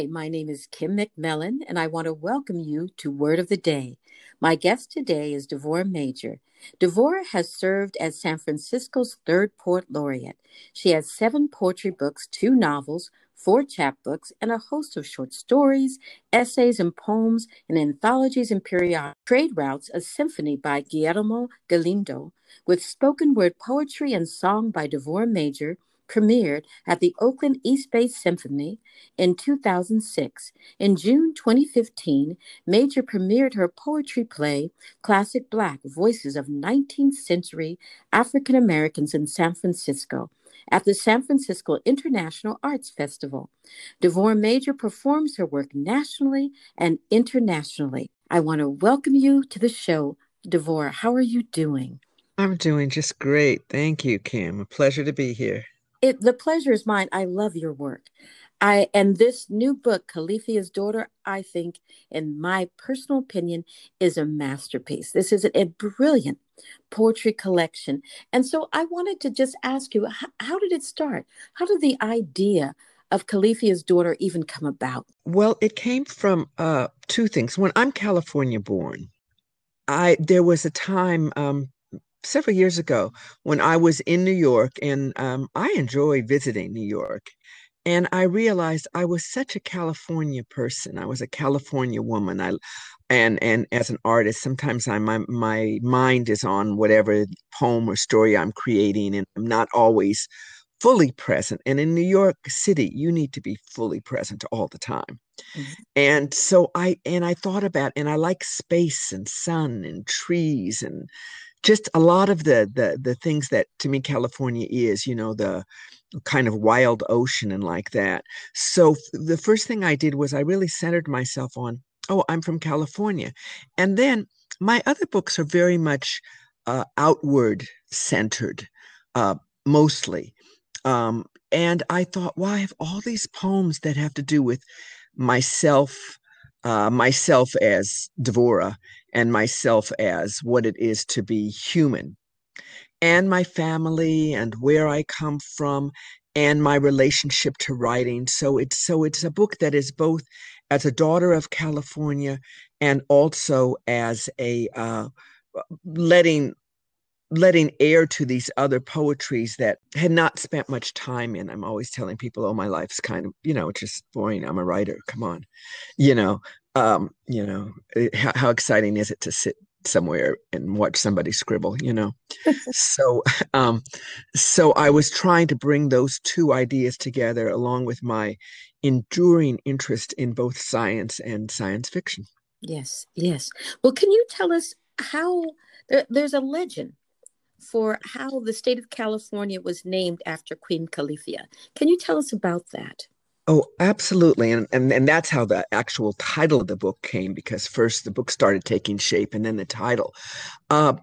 Hi, my name is Kim McMillan, and I want to welcome you to Word of the Day. My guest today is Devorah Major. Devorah has served as San Francisco's third poet laureate. She has seven poetry books, two novels, four chapbooks, and a host of short stories, essays, and poems and anthologies and periodicals. Trade Routes, a symphony by Guillermo Galindo, with spoken word poetry and song by Devorah Major, premiered at the Oakland East Bay Symphony in 2006. In June 2015, Major premiered her poetry play, Classic Black Voices of 19th Century African Americans in San Francisco, at the San Francisco International Arts Festival. Devorah Major performs her work nationally and internationally. I want to welcome you to the show, Devorah. How are you doing? I'm doing just great. Thank you, Kim. A pleasure to be here. It, the pleasure is mine. I love your work. I and this new book, Califia's Daughter, I think, in my personal opinion, is a masterpiece. This is a, a brilliant poetry collection. And so I wanted to just ask you, how, how did it start? How did the idea of Califia's daughter even come about? Well, it came from uh, two things. When I'm California born, I there was a time um, several years ago when I was in New York, and um, I enjoy visiting New York. And I realized I was such a California person. I was a California woman. I and and as an artist, sometimes I my my mind is on whatever poem or story I'm creating, and I'm not always fully present. And in New York City, you need to be fully present all the time. Mm-hmm. And so I and I thought about and I like space and sun and trees and just a lot of the the the things that to me California is, you know, the kind of wild ocean and like that. So the first thing I did was I really centered myself on, oh, I'm from California. And then my other books are very much uh, outward centered, uh, mostly. Um, and I thought, well, I have all these poems that have to do with myself, uh, myself as Devorah, and myself as what it is to be human and my family and where I come from and my relationship to writing. So it's so it's a book that is both as a daughter of California and also as a uh, letting letting air to these other poetries that had not spent much time in. I'm always telling people, "Oh, my life's kind of you know it's just boring. I'm a writer. Come on, you know." Um, you know, eh, how, how exciting is it to sit somewhere and watch somebody scribble you know? So um so i was trying to bring those two ideas together along with my enduring interest in both science and science fiction. Yes yes. Well can you tell us how there, there's a legend for how the state of california was named after queen califia. Can you tell us about that Oh, absolutely. And, and and that's how the actual title of the book came because first the book started taking shape and then the title. Uh,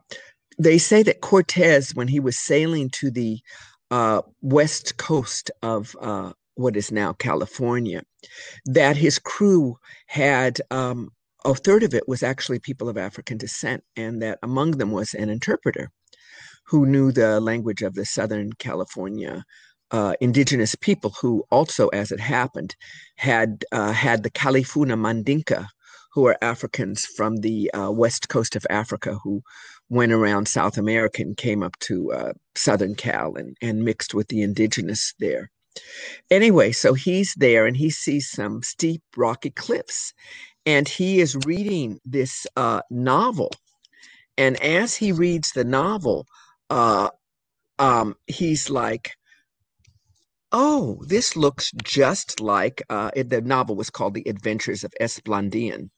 they say that Cortez, when he was sailing to the uh, west coast of uh, what is now California, that his crew had um, a third of it was actually people of African descent, and that among them was an interpreter who knew the language of the Southern California uh, indigenous people who also, as it happened, had uh, had the Kalifuna Mandinka, who are Africans from the uh, west coast of Africa who went around South America and came up to uh, Southern Cal and, and mixed with the indigenous there. Anyway, so he's there and he sees some steep rocky cliffs and he is reading this uh, novel. And as he reads the novel, uh, um, he's like, oh, this looks just like uh, it, the novel was called The Adventures of Esplandian.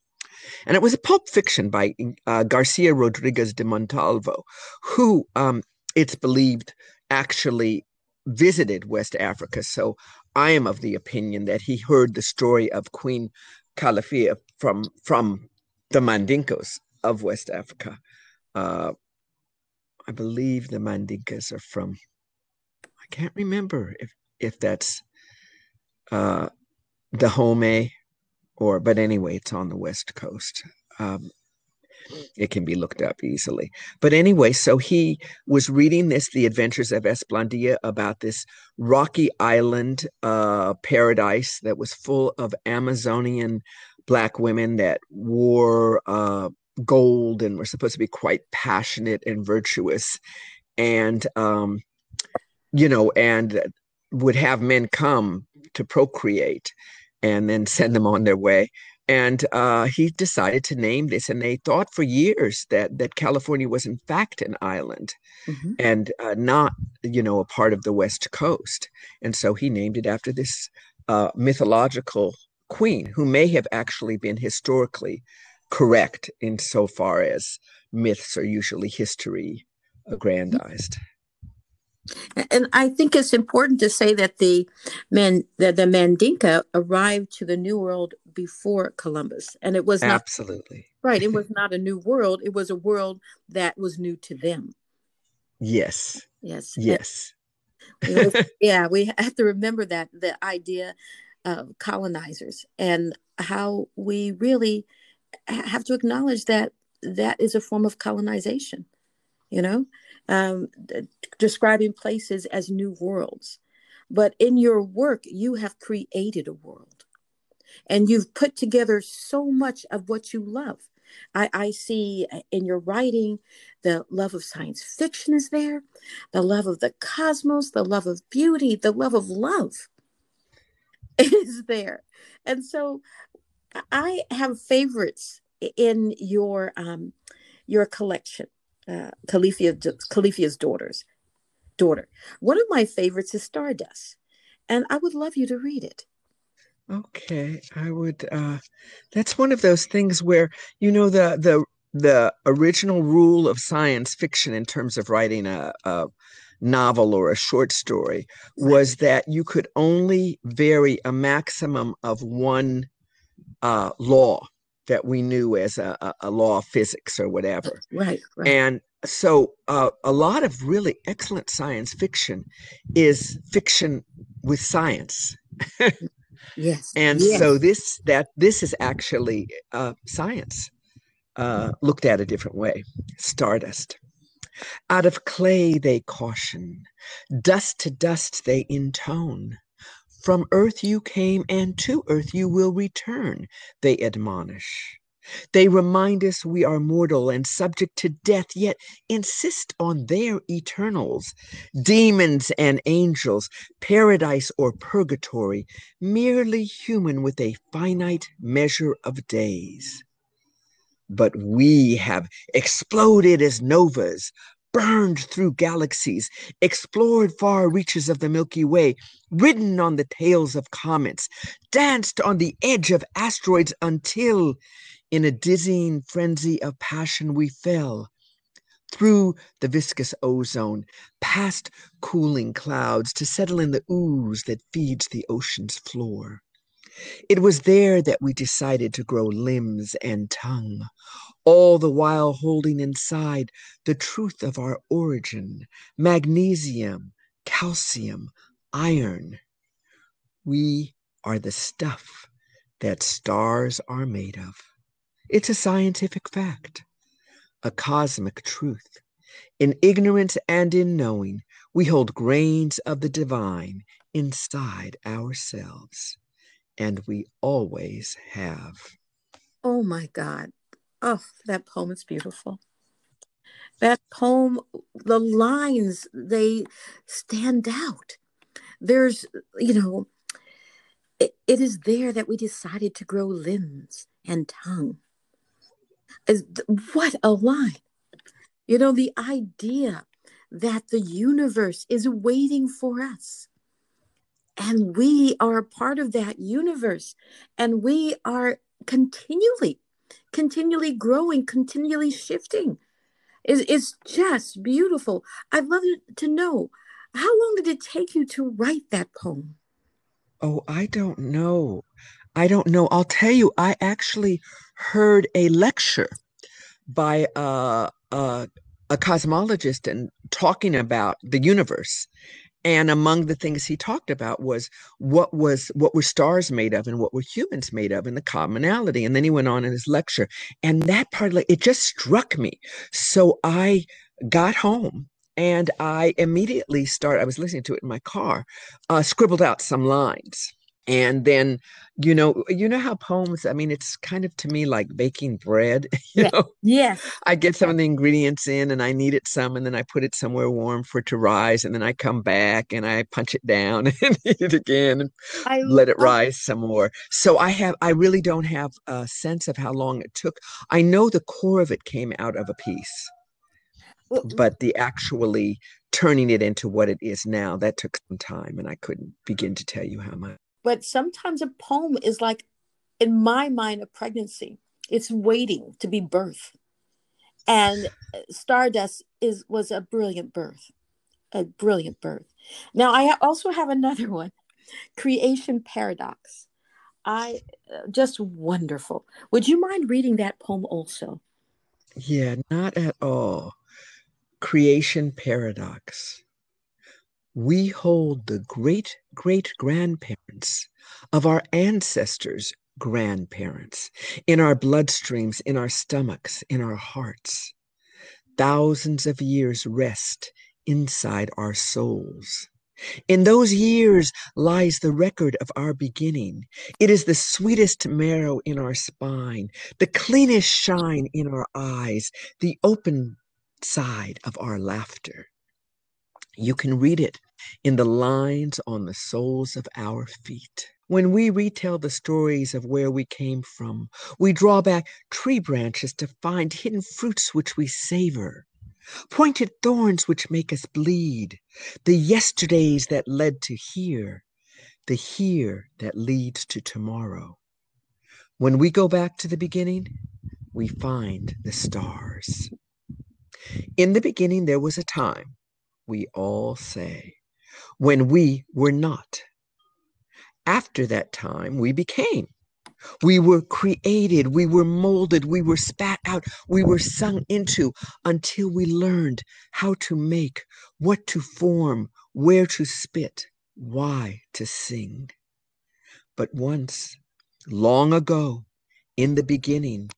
And it was a pulp fiction by uh, Garcia Rodriguez de Montalvo, who um, it's believed actually visited West Africa. So I am of the opinion that he heard the story of Queen Calafia from from the Mandinkos of West Africa. Uh, I believe the Mandinkas are from. I can't remember if if that's uh, Dahomey or, but anyway, it's on the West Coast. Um, it can be looked up easily. But anyway, so he was reading this, The Adventures of Esplandia, about this rocky island uh, paradise that was full of Amazonian black women that wore uh, gold and were supposed to be quite passionate and virtuous. And, um, you know, and would have men come to procreate and then send them on their way. And uh, he decided to name this, and they thought for years that that California was in fact an island, mm-hmm. and uh, not, you know, a part of the West Coast. And so he named it after this uh, mythological queen, who may have actually been historically correct insofar as myths are usually history aggrandized. And I think it's important to say that the man the, the Mandinka arrived to the New World before Columbus, and it was not, absolutely right. It was not a new world; it was a world that was new to them. Yes. Yes. Yes. yeah, we have to remember that the idea of colonizers and how we really have to acknowledge that that is a form of colonization. You know, um, describing places as new worlds. But in your work, you have created a world and you've put together so much of what you love. I, I, see in your writing the love of science fiction is there, the love of the cosmos, the love of beauty, the love of love is there. And so I have favorites in your um, your collection uh, Califia's daughters, daughter. One of my favorites is Stardust, and I would love you to read it. Okay, I would. Uh, that's one of those things where you know the the the original rule of science fiction in terms of writing a, a novel or a short story was that you could only vary a maximum of one uh, law that we knew as a, a law of physics or whatever. Right. right. And so uh, a lot of really excellent science fiction is fiction with science. yes. And yes. so this that this is actually uh, science uh, looked at a different way. Stardust. Out of clay they caution, dust to dust they intone. From earth you came, and to earth you will return, they admonish. They remind us we are mortal and subject to death, yet insist on their eternals. Demons and angels, paradise or purgatory, merely human with a finite measure of days. But we have exploded as novas, burned through galaxies, explored far reaches of the Milky Way, ridden on the tails of comets, danced on the edge of asteroids until, in a dizzying frenzy of passion, we fell through the viscous ozone, past cooling clouds to settle in the ooze that feeds the ocean's floor. It was there that we decided to grow limbs and tongue, all the while holding inside the truth of our origin magnesium, calcium, iron. We are the stuff that stars are made of. It's a scientific fact, a cosmic truth. In ignorance and in knowing, we hold grains of the divine inside ourselves, and we always have. Oh my God. Oh, that poem is beautiful. That poem, the lines, they stand out. There's, you know, it, it is there that we decided to grow limbs and tongue. Is what a line. You know, the idea that the universe is waiting for us. And we are a part of that universe. And we are continually continually growing, continually shifting. It's, it's just beautiful. I'd love to know how long did it take you to write that poem? Oh, I don't know. I don't know. I'll tell you, I actually heard a lecture by a, a, a cosmologist and talking about the universe and among the things he talked about was what was what were stars made of and what were humans made of and the commonality. And then he went on in his lecture and that part like it just struck me. So i got home and i immediately started i was listening to it in my car uh, scribbled out some lines and then you know you know how poems i mean it's kind of to me like baking bread you yeah. know? yeah i get some of the ingredients in and i knead it some and then i put it somewhere warm for it to rise and then i come back and i punch it down and eat it again and I let it rise some more. So i have i really don't have a sense of how long it took. I know the core of it came out of a piece. But the actually turning it into what it is now that took some time and i couldn't begin to tell you how much but sometimes a poem is like in my mind a pregnancy. It's waiting to be birthed and uh, stardust is was a brilliant birth a brilliant birth. Now i also have another one creation paradox. I uh, just wonderful. Would you mind reading that poem also? Yeah not at all. Creation paradox we hold the great great grandparents of our ancestors' grandparents in our bloodstreams, in our stomachs, in our hearts. Thousands of years rest inside our souls. In those years lies the record of our beginning. It is the sweetest marrow in our spine, the cleanest shine in our eyes, the open side of our laughter. You can read it in the lines on the soles of our feet. When we retell the stories of where we came from, we draw back tree branches to find hidden fruits which we savor, pointed thorns which make us bleed, the yesterdays that led to here, the here that leads to tomorrow. When we go back to the beginning, we find the stars. In the beginning, there was a time we all say, when we were not. After that time, we became. We were created, we were molded, we were spat out, we were sung into until we learned how to make, what to form, where to spit, why to sing. But once, long ago, in the beginning,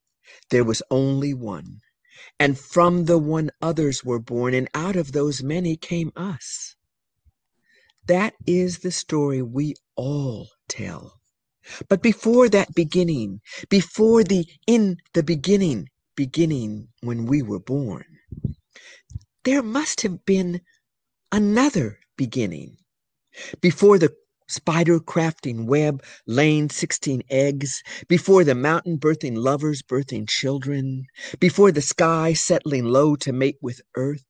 there was only one and from the one others were born, and out of those many came us. That is the story we all tell. But before that beginning, before the in the beginning, beginning when we were born, there must have been another beginning. Before the spider crafting web, laying 16 eggs, before the mountain birthing lovers, birthing children, before the sky settling low to mate with earth,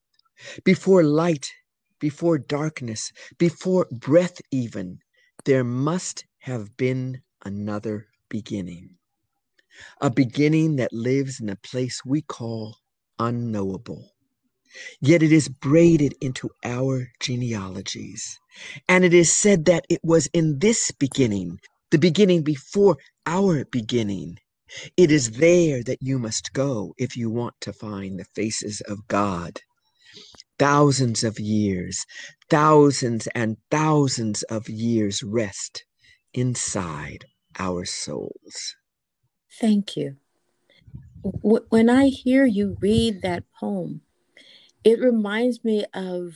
before light, before darkness, before breath even, there must have been another beginning. A beginning that lives in a place we call unknowable. Yet it is braided into our genealogies. And it is said that it was in this beginning, the beginning before our beginning. It is there that you must go if you want to find the faces of God. Thousands of years, thousands and thousands of years rest inside our souls. Thank you. When I hear you read that poem, it reminds me of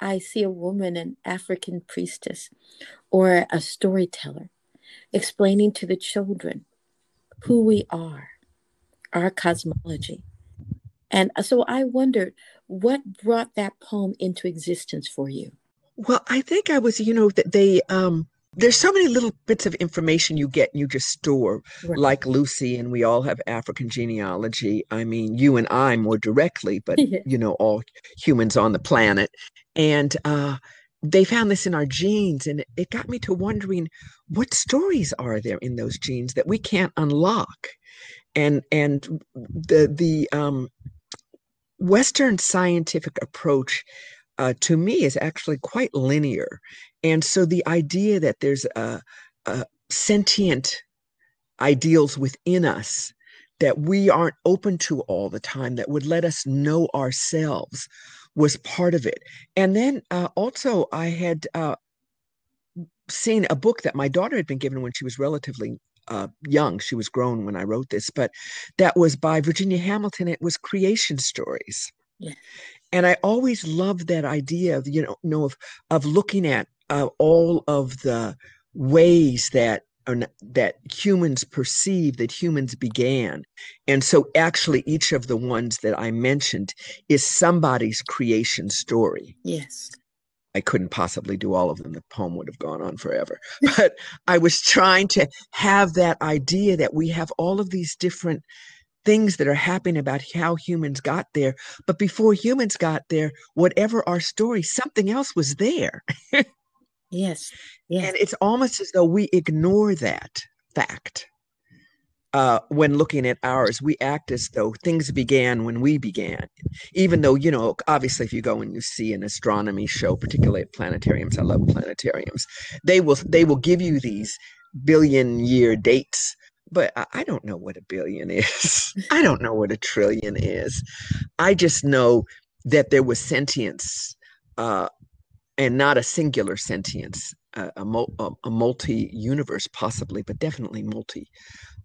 I see a woman, an African priestess or a storyteller, explaining to the children who we are, our cosmology. And so I wondered what brought that poem into existence for you. Well, I think I was, you know, that they um there's so many little bits of information you get and you just store right. like lucy and we all have african genealogy i mean you and i more directly but you know all humans on the planet and uh, they found this in our genes and it got me to wondering what stories are there in those genes that we can't unlock and and the the um, western scientific approach uh, to me is actually quite linear. And so the idea that there's a, a sentient ideals within us that we aren't open to all the time that would let us know ourselves was part of it. And then uh, also, I had uh, seen a book that my daughter had been given when she was relatively uh, young. She was grown when I wrote this, but that was by Virginia Hamilton. It was Creation Stories. Yeah. And I always loved that idea of, you know, know of, of looking at uh, all of the ways that that humans perceive that humans began. And so, actually, each of the ones that I mentioned is somebody's creation story. Yes. I couldn't possibly do all of them. The poem would have gone on forever. But I was trying to have that idea that we have all of these different things that are happening about how humans got there. But before humans got there, whatever our story, something else was there. yes. Yes. And it's almost as though we ignore that fact. Uh, when looking at ours, we act as though things began when we began. Even though, you know, obviously, if you go and you see an astronomy show, particularly at planetariums, I love planetariums, they will they will give you these billion year dates but I don't know what a billion is. I don't know what a trillion is. I just know that there was sentience uh, and not a singular sentience, a, a, a multi universe, possibly, but definitely multi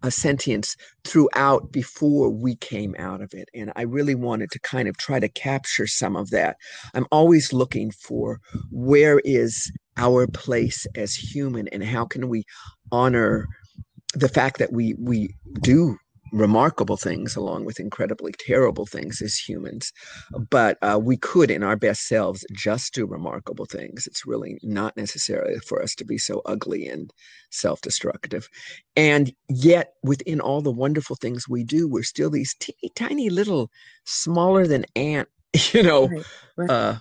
a sentience throughout before we came out of it. And I really wanted to kind of try to capture some of that. I'm always looking for where is our place as human and how can we honor the fact that we we do remarkable things along with incredibly terrible things as humans. But uh, we could in our best selves just do remarkable things. It's really not necessary for us to be so ugly and self-destructive. And yet within all the wonderful things we do we're still these teeny tiny little smaller than ant you know right, right. Uh,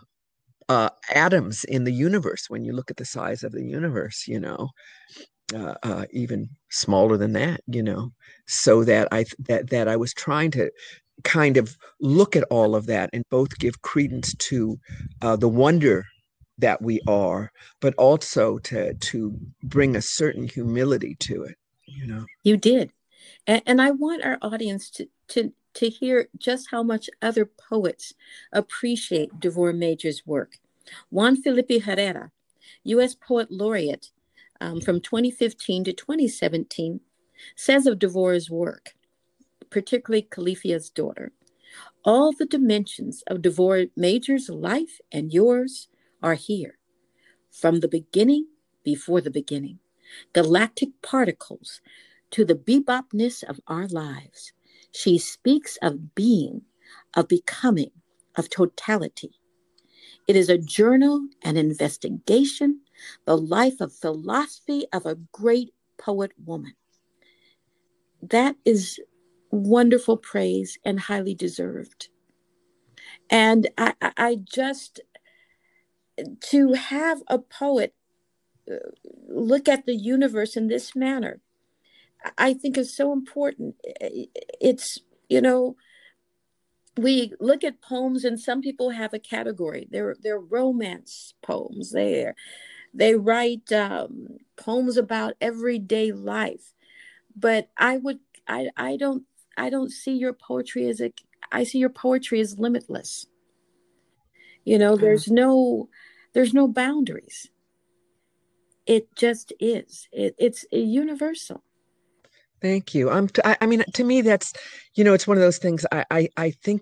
uh, atoms in the universe when you look at the size of the universe you know uh, uh, even smaller than that, you know, so that I that that I was trying to kind of look at all of that and both give credence to uh, the wonder that we are, but also to to bring a certain humility to it. You know, you did, and, and I want our audience to to to hear just how much other poets appreciate Devor Major's work. Juan Felipe Herrera, U.S. Poet Laureate, um, from 2015 to 2017 says of Devorah's work, particularly Califia's daughter, all the dimensions of Devorah Major's life and yours are here. From the beginning, before the beginning, galactic particles to the bebopness of our lives. She speaks of being, of becoming, of totality. It is a journal an investigation the life of philosophy of a great poet woman. That is wonderful praise and highly deserved. And I, I just, to have a poet uh, look at the universe in this manner, I think is so important. It's, you know, we look at poems and some people have a category. They're, they're romance poems. They're they write um, poems about everyday life. But I would, I, I don't, I don't see your poetry as a, I see your poetry as limitless. You know, mm-hmm. there's no, there's no boundaries. It just is. It, it's universal. Thank you. I'm. I mean, to me, that's, you know, it's one of those things. I, I, I think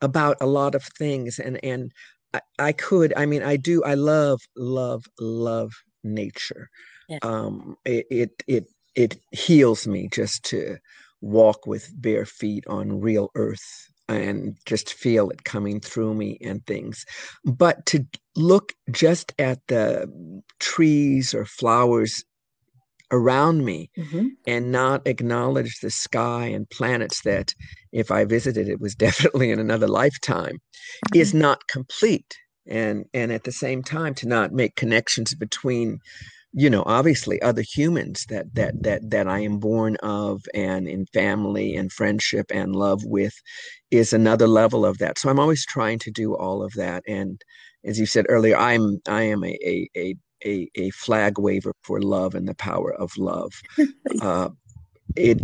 about a lot of things, and and I, I could, I mean, I do, I love, love, love nature. Yeah. Um, it, it, it, it heals me just to walk with bare feet on real earth and just feel it coming through me and things. But to look just at the trees or flowers around me mm-hmm. and not acknowledge the sky and planets that if I visited it was definitely in another lifetime mm-hmm. is not complete and and at the same time to not make connections between you know obviously other humans that that that that I am born of and in family and friendship and love with is another level of that so I'm always trying to do all of that and as you said earlier I'm I am a a, a a, a flag waver for love and the power of love. Uh, it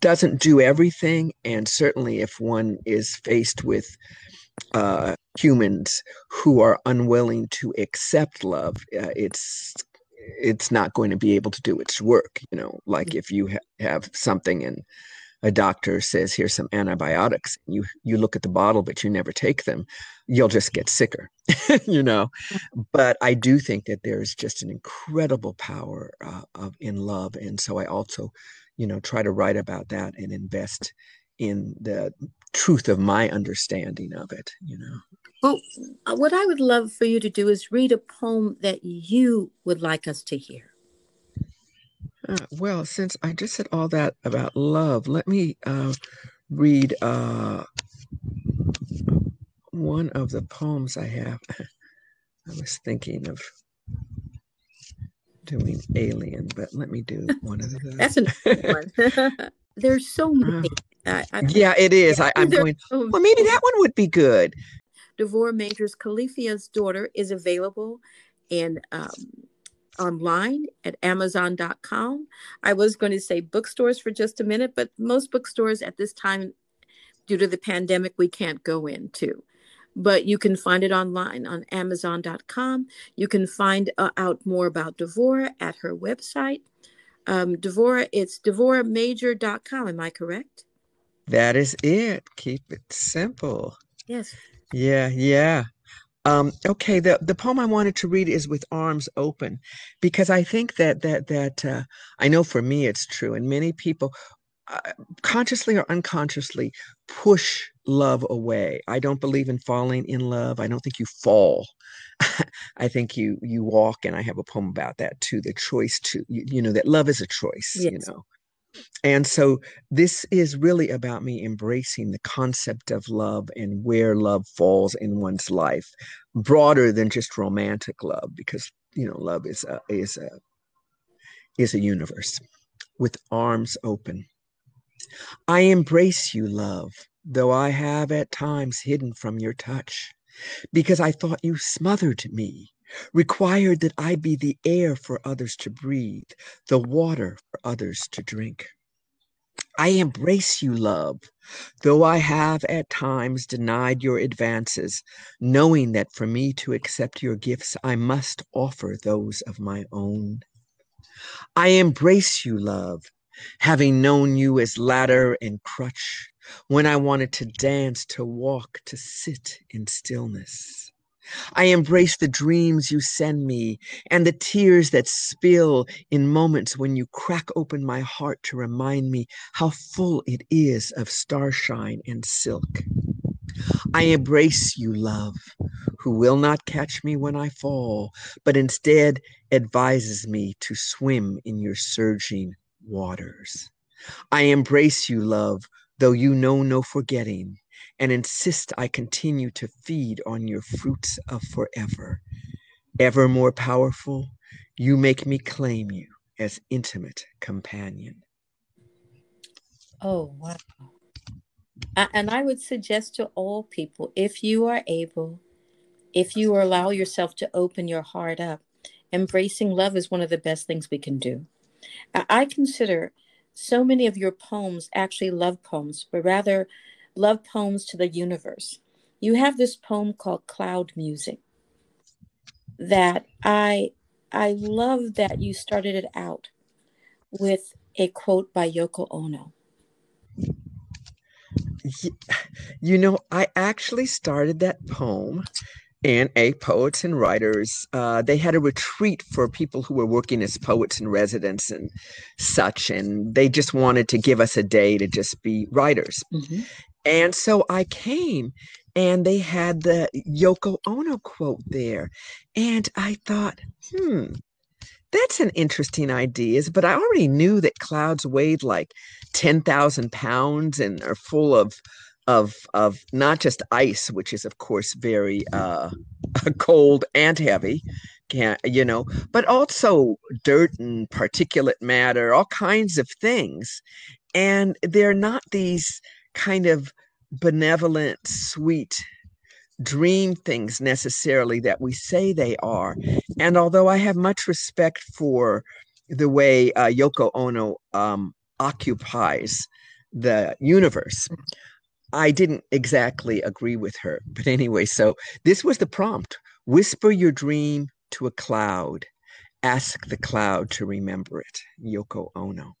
doesn't do everything, and certainly if one is faced with uh, humans who are unwilling to accept love, uh, it's it's not going to be able to do its work. You know, like if you ha- have something and a doctor says, "Here's some antibiotics," you you look at the bottle, but you never take them, you'll just get sicker. you know, but I do think that there's just an incredible power uh, of in love, and so I also, you know, try to write about that and invest in the truth of my understanding of it. You know. Well, uh, what I would love for you to do is read a poem that you would like us to hear. Uh, well, since I just said all that about love, let me uh, read uh, one of the poems I have. I was thinking of doing Alien, but let me do one of those. That's an one. There's so many. Uh, yeah, it is. I, am going, well, maybe that one would be good. Devorah Major's Califia's Daughter is available And um, online at amazon.com. I was going to say bookstores for just a minute, but most bookstores at this time, due to the pandemic, we can't go into. But you can find it online on amazon.com. You can find uh, out more about Devorah at her website. Um, Devorah, it's devorahmajor.com. Am I correct? That is it. Keep it simple. Yes. Yeah, yeah. Um, okay, the the poem I wanted to read is with arms open, because I think that that that uh, I know for me it's true, and many people, uh, consciously or unconsciously, push love away. I don't believe in falling in love. I don't think you fall. I think you you walk, and I have a poem about that too. The choice to you, you know that love is a choice. Yes. You know, and so this is really about me embracing the concept of love and where love falls in one's life, broader than just romantic love, because you know love is a is a is a universe with arms open. I embrace you, love, though I have at times hidden from your touch, because I thought you smothered me required that I be the air for others to breathe, the water for others to drink. I embrace you, love, though I have at times denied your advances, knowing that for me to accept your gifts, I must offer those of my own. I embrace you, love, having known you as ladder and crutch, when I wanted to dance, to walk, to sit in stillness. I embrace the dreams you send me and the tears that spill in moments when you crack open my heart to remind me how full it is of starshine and silk. I embrace you, love, who will not catch me when I fall, but instead advises me to swim in your surging waters. I embrace you, love, though you know no forgetting and insist I continue to feed on your fruits of forever. Ever more powerful, you make me claim you as intimate companion. Oh, wow. And I would suggest to all people if you are able, if you allow yourself to open your heart up, embracing love is one of the best things we can do. I consider so many of your poems actually love poems, but rather love poems to the universe. You have this poem called Cloud Music that I I love that you started it out with a quote by Yoko Ono. You know, I actually started that poem in a poets and writers. Uh, they had a retreat for people who were working as poets and residents and such, and they just wanted to give us a day to just be writers. Mm-hmm. And so I came and they had the Yoko Ono quote there. And I thought, hmm, that's an interesting idea. But I already knew that clouds weighed like 10,000 pounds and are full of of of not just ice, which is of course very uh, cold and heavy, can you know, but also dirt and particulate matter, all kinds of things, and they're not these kind of benevolent, sweet dream things necessarily that we say they are. And although I have much respect for the way uh, Yoko Ono um, occupies the universe, I didn't exactly agree with her. But anyway, so this was the prompt whisper your dream to a cloud, ask the cloud to remember it. Yoko Ono.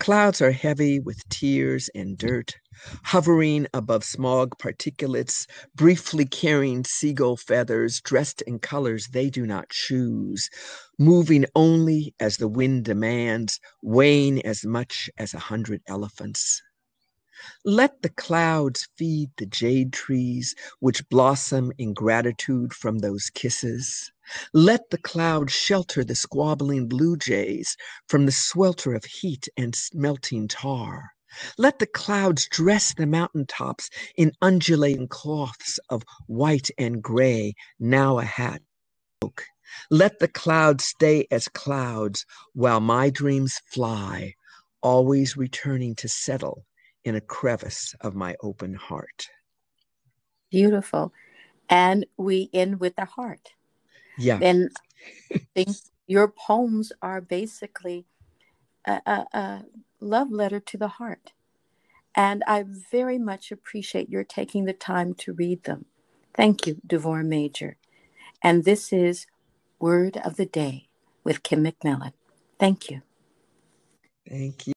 Clouds are heavy with tears and dirt, hovering above smog particulates, briefly carrying seagull feathers dressed in colors they do not choose, moving only as the wind demands, weighing as much as a hundred elephants. Let the clouds feed the jade trees, which blossom in gratitude from those kisses. Let the clouds shelter the squabbling blue jays from the swelter of heat and melting tar. Let the clouds dress the mountain tops in undulating cloths of white and gray, now a hat. Let the clouds stay as clouds while my dreams fly, always returning to settle in a crevice of my open heart. Beautiful. And we end with the heart. Yeah. And think your poems are basically a, a, a love letter to the heart. And I very much appreciate your taking the time to read them. Thank you, Devorah Major. And this is Word of the Day with Kim McMillan. Thank you. Thank you.